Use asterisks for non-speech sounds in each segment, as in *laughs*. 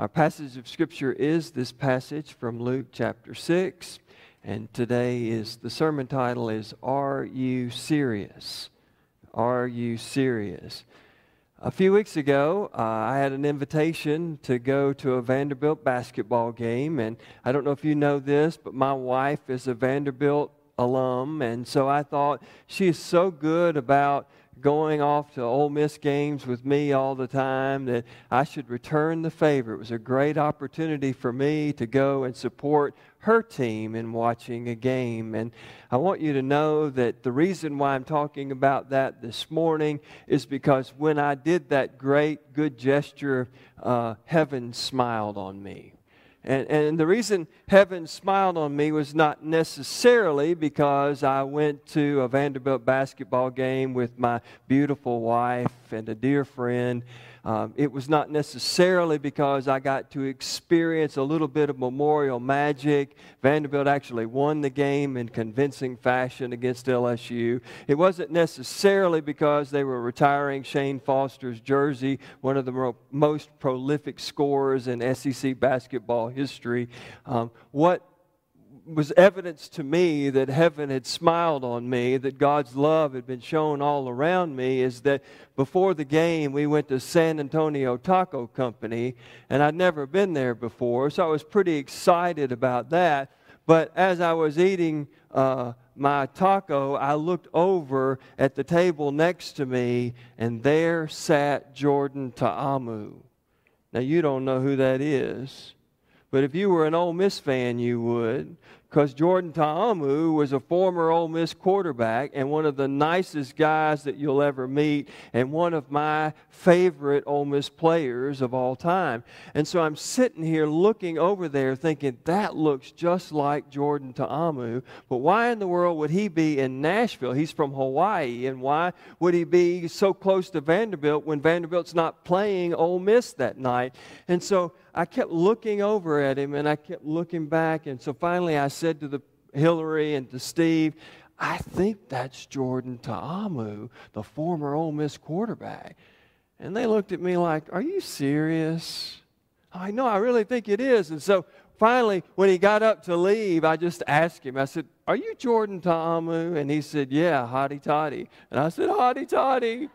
Our passage of Scripture is this passage from Luke chapter 6. And today is the sermon title is Are You Serious? Are You Serious? A few weeks ago, uh, I had an invitation to go to a Vanderbilt basketball game. And I don't know if you know this, but my wife is a Vanderbilt alum. And so I thought she is so good about going off to Ole Miss games with me all the time that I should return the favor. It was a great opportunity for me to go and support her team in watching a game. And I want you to know that the reason why I'm talking about that this morning is because when I did that great good gesture, uh, heaven smiled on me. And, and the reason heaven smiled on me was not necessarily because I went to a Vanderbilt basketball game with my beautiful wife and a dear friend. Um, it was not necessarily because I got to experience a little bit of memorial magic. Vanderbilt actually won the game in convincing fashion against LSU. It wasn't necessarily because they were retiring Shan Foster's jersey, one of the mo- most prolific scorers in SEC basketball history. Um, what was evidence to me that heaven had smiled on me, that God's love had been shown all around me, is that before the game, we went to San Antonio Taco Company, and I'd never been there before, so I was pretty excited about that. But as I was eating uh, my taco, I looked over at the table next to me, and there sat Jordan Ta'amu. Now, you don't know who that is. But if you were an Ole Miss fan, you would because Jordan Ta'amu was a former Ole Miss quarterback and one of the nicest guys that you'll ever meet, and one of my favorite Ole Miss players of all time. And so I'm sitting here looking over there thinking, that looks just like Jordan Ta'amu, but why in the world would he be in Nashville? He's from Hawaii, and why would he be so close to Vanderbilt when Vanderbilt's not playing Ole Miss that night? And so I kept looking over at him and I kept looking back. And so finally I said to the Hillary and to Steve, I think that's Jordan Ta'amu, the former Ole Miss quarterback. And they looked at me like, Are you serious? I know, I really think it is. And so finally, when he got up to leave, I just asked him, I said, Are you Jordan Ta'amu? And he said, Yeah, hotty toddy. And I said, Hotty toddy.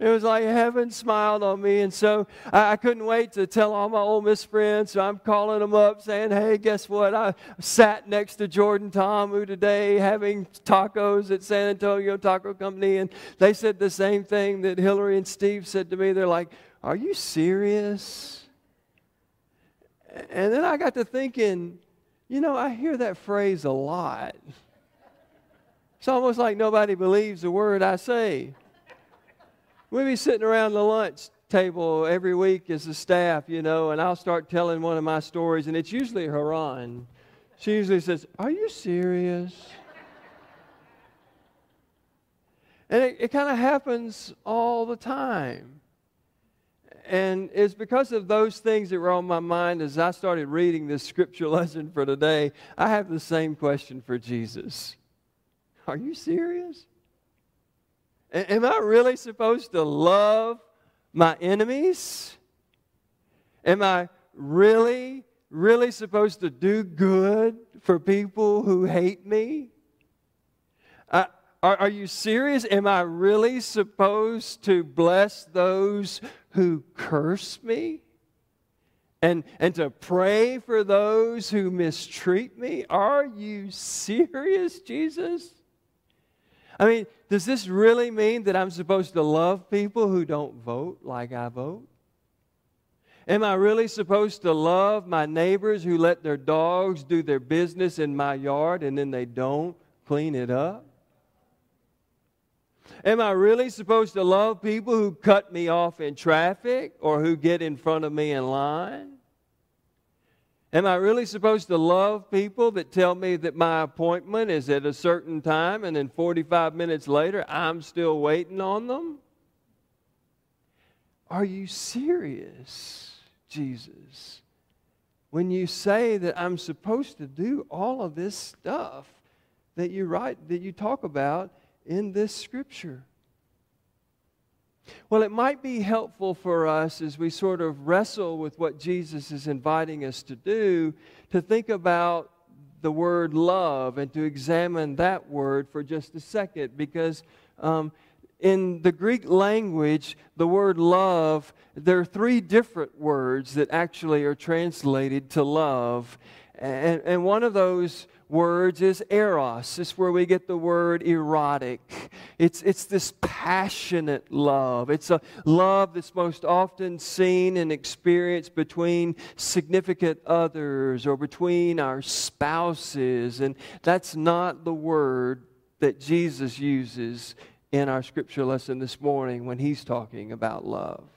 It was like heaven smiled on me. And so I, I, couldn't wait to tell all my Ole Miss friends. So I'm calling them up saying, hey, guess what? I sat next to Jordan Ta'amu today having tacos at San Antonio Taco Company. And they said the same thing that Hillary and Steve said to me. They're like, are you serious? And then I got to thinking, you know, I hear that phrase a lot. It's almost like nobody believes the word I say. We'll be sitting around the lunch table every week as a staff, you know, and I'll start telling one of my stories, and it's usually Haran. She usually says, Are you serious? And it, it kind of happens all the time. And it's because of those things that were on my mind as I started reading this scripture *laughs* lesson for today. I have the same question for Jesus Are you serious? Am I really supposed to love my enemies? Am I really, really supposed to do good for people who hate me? Uh, are, are you serious? Am I really supposed to bless those who curse me? And, and to pray for those who mistreat me? Are you serious, Jesus? I mean, does this really mean that I'm supposed to love people who don't vote like I vote? Am I really supposed to love my neighbors who let their dogs do their business in my yard and then they don't clean it up? Am I really supposed to love people who cut me off in traffic or who get in front of me in line? Am I really supposed to love people that tell me that my appointment is at a certain time and then 45 minutes later I'm still waiting on them? Are you serious, Jesus, when you say that I'm supposed to do all of this stuff that you write that you talk about in this scripture? Well, it might be helpful for us as we sort of wrestle with what Jesus is inviting us to do to think about the word love and to examine that word for just a second because um, in the Greek language, the word love, there are three different words that actually are translated to love. And, and one of those words is eros. It's where we get the word erotic. It's, it's this passionate love. It's a love that's most often seen and experienced between significant others or between our spouses. And that's not the word that Jesus uses in our scripture lesson this morning when he's talking about love.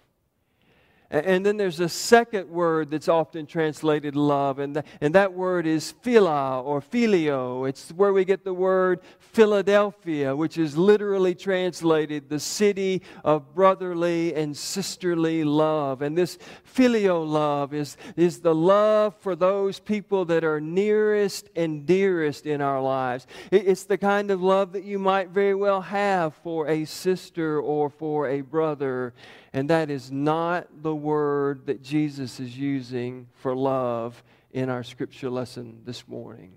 And then there's a second word that's often translated love, and, and that word is phila or phileo. It's where we get the word Philadelphia, which is literally translated the city of brotherly and sisterly love. And this phileo love is, is the love for those people that are nearest and dearest in our lives. It's the kind of love that you might very well have for a sister or for a brother. And that is not the word that Jesus is using for love in our scripture lesson this morning.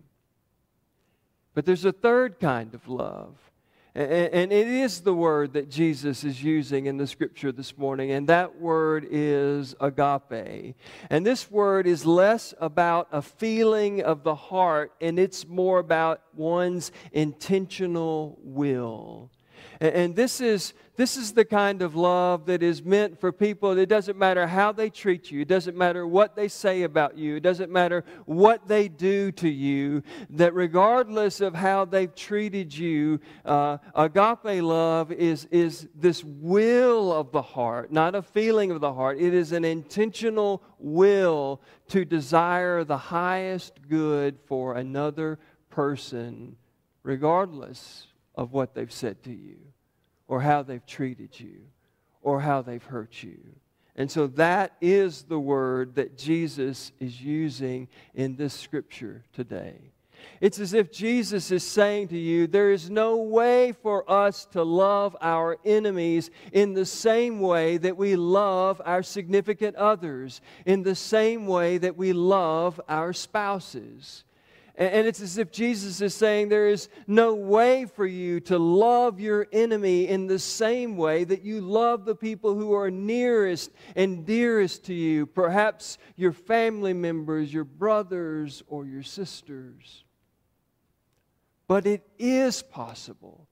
But there's a third kind of love. And it is the word that Jesus is using in the scripture this morning, and that word is agape. And this word is less about a feeling of the heart, and it's more about one's intentional will. And this is, this is the kind of love that is meant for people. It doesn't matter how they treat you, it doesn't matter what they say about you, it doesn't matter what they do to you, that regardless of how they've treated you, uh, agape love is, is this will of the heart, not a feeling of the heart. It is an intentional will to desire the highest good for another person, regardless of what they've said to you, or how they've treated you, or how they've hurt you. And so that is the word that Jesus is using in this scripture today. It's as if Jesus is saying to you, there is no way for us to love our enemies in the same way that we love our significant others, in the same way that we love our spouses. And it's as if Jesus is saying there is no way for you to love your enemy in the same way that you love the people who are nearest and dearest to you, perhaps your family members, your brothers, or your sisters. But it is possible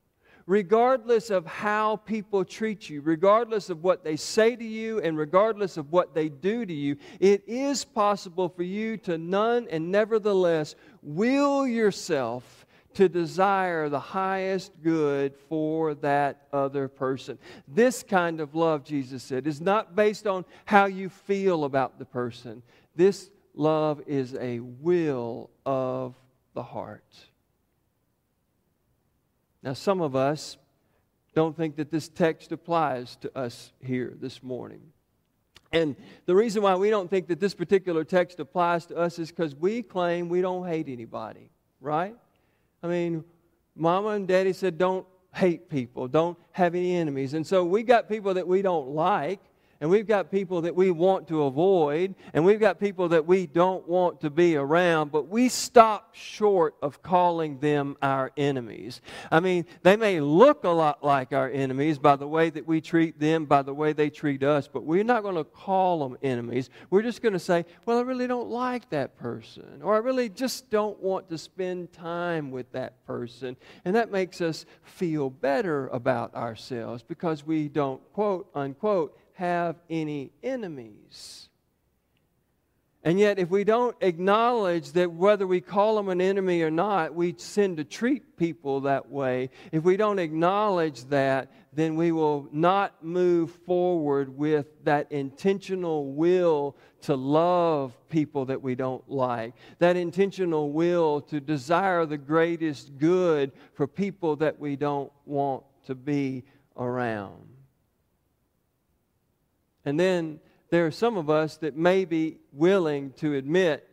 regardless of how people treat you, regardless of what they say to you, and regardless of what they do to you, it is possible for you to none and nevertheless will yourself to desire the highest good for that other person. This kind of love, Jesus said, is not based on how you feel about the person. This love is a will of the heart. Now, some of us don't think that this text applies to us here this morning. And the reason why we don't think that this particular text applies to us is because we claim we don't hate anybody, right? I mean, mama and daddy said don't hate people, don't have any enemies. And so we got people that we don't like, and we've got people that we want to avoid, and we've got people that we don't want to be around, but we stop short of calling them our enemies. I mean, they may look a lot like our enemies by the way that we treat them, by the way they treat us, but we're not going to call them enemies. We're just going to say, well, I really don't like that person, or I really just don't want to spend time with that person. And that makes us feel better about ourselves because we don't, quote unquote, have any enemies. And yet, if we don't acknowledge that whether we call them an enemy or not, we tend to treat people that way. If we don't acknowledge that, then we will not move forward with that intentional will to love people that we don't like, that intentional will to desire the greatest good for people that we don't want to be around. And then there are some of us that may be willing to admit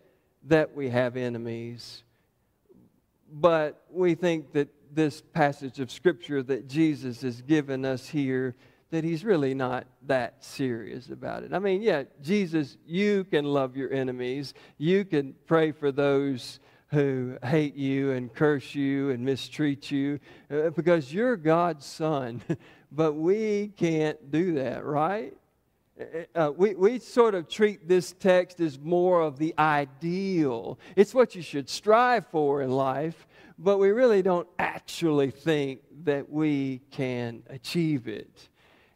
that we have enemies, but we think that this passage of Scripture that Jesus has given us here that he's really not that serious about it. I mean, yeah, Jesus, you can love your enemies, you can pray for those who hate you and curse you and mistreat you uh, because you're God's son. *laughs* but we can't do that, right? Uh, we, we sort of treat this text as more of the ideal. It's what you should strive for in life, but we really don't actually think that we can achieve it.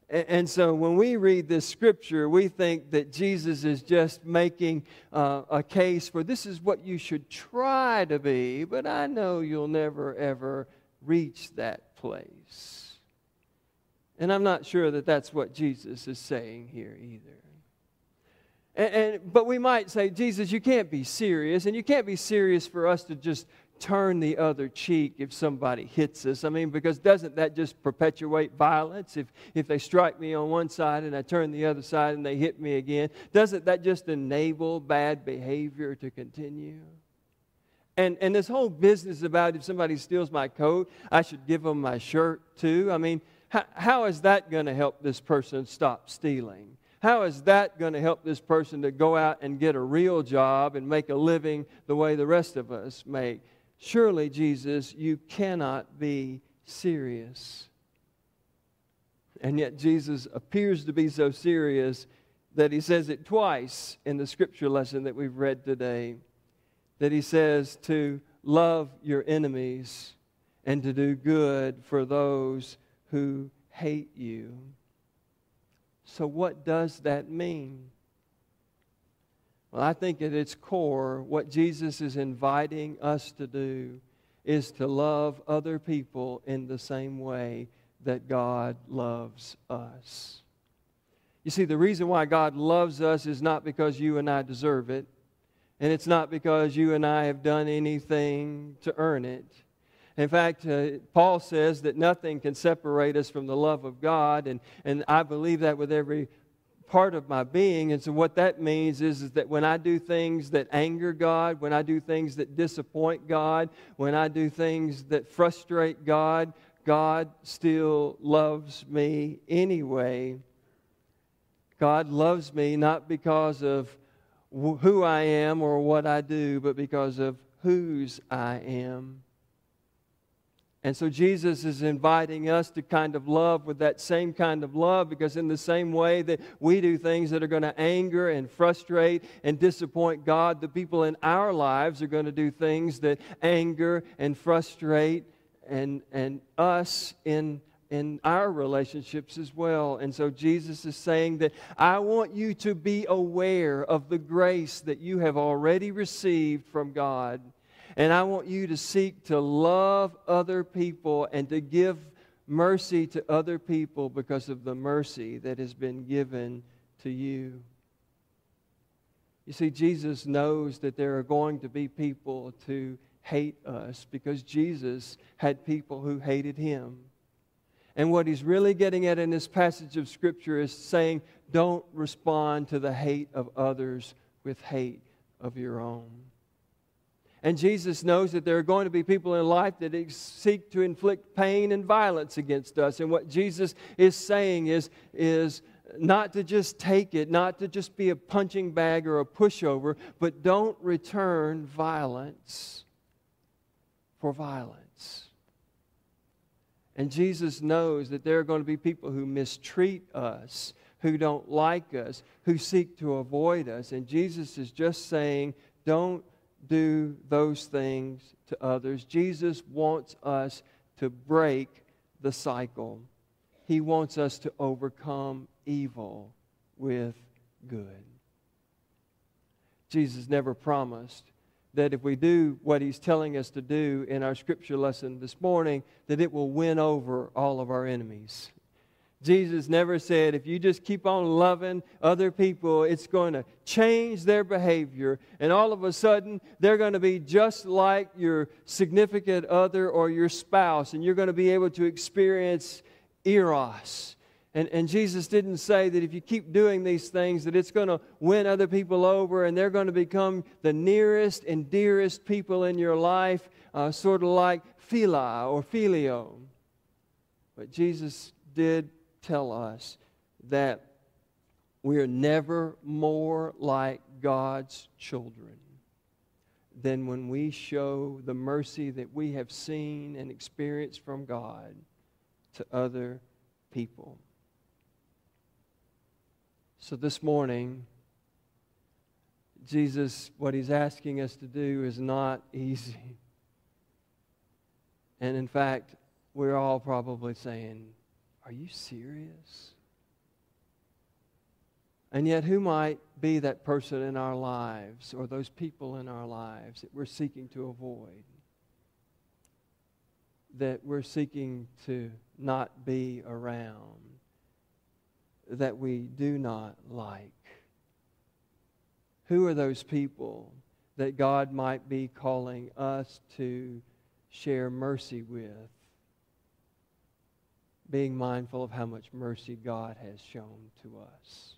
And so when we read this scripture, we think that Jesus is just making uh, a case for this is what you should try to be, but I know you'll never ever reach that place. And I'm not sure that that's what Jesus is saying here either. And, and, but we might say, Jesus, you can't be serious, and you can't be serious for us to just turn the other cheek if somebody hits us. I mean, because doesn't that just perpetuate violence? If, if they strike me on one side and I turn the other side and they hit me again, doesn't that just enable bad behavior to continue? And, and this whole business about if somebody steals my coat, I should give them my shirt too. I mean, how, how is that going to help this person stop stealing? How is that going to help this person to go out and get a real job and make a living the way the rest of us make? Surely, Jesus, you cannot be serious. And yet, Jesus appears to be so serious that he says it twice in the scripture lesson that we've read today. That he says to love your enemies and to do good for those who hate you. So, what does that mean? Well, I think at its core, what Jesus is inviting us to do is to love other people in the same way that God loves us. You see, the reason why God loves us is not because you and I deserve it, and it's not because you and I have done anything to earn it. In fact, uh, Paul says that nothing can separate us from the love of God, and, and I believe that with every part of my being. And so, what that means is, is that when I do things that anger God, when I do things that disappoint God, when I do things that frustrate God, God still loves me anyway. God loves me not because of who I am or what I do, but because of whose I am. And so Jesus is inviting us to kind of love with that same kind of love because, in the same way that we do things that are going to anger and frustrate and disappoint God, the people in our lives are going to do things that anger and frustrate and, and us in, in our relationships as well. And so Jesus is saying that I want you to be aware of the grace that you have already received from God and I want you to seek to love other people and to give mercy to other people because of the mercy that has been given to you. You see, Jesus knows that there are going to be people to hate us because Jesus had people who hated him. And what he's really getting at in this passage of Scripture is saying, don't respond to the hate of others with hate of your own. And Jesus knows that there are going to be people in life that seek to inflict pain and violence against us. And what Jesus is saying is, is not to just take it, not to just be a punching bag or a pushover, but don't return violence for violence. And Jesus knows that there are going to be people who mistreat us, who don't like us, who seek to avoid us. And Jesus is just saying, don't do those things to others. Jesus wants us to break the cycle. He wants us to overcome evil with good. Jesus never promised that if we do what he's telling us to do in our scripture lesson this morning, that it will win over all of our enemies. Jesus never said, if you just keep on loving other people, it's going to change their behavior. And all of a sudden, they're going to be just like your significant other or your spouse. And you're going to be able to experience eros. And, and Jesus didn't say that if you keep doing these things, that it's going to win other people over and they're going to become the nearest and dearest people in your life, uh, sort of like phila or phileo. But Jesus did tell us that we are never more like God's children than when we show the mercy that we have seen and experienced from God to other people. So this morning, Jesus, what he's asking us to do is not *laughs* easy. And in fact, we're all probably saying, Are you serious? And yet, who might be that person in our lives or those people in our lives that we're seeking to avoid? That we're seeking to not be around? That we do not like? Who are those people that God might be calling us to share mercy with? Being mindful of how much mercy God has shown to us.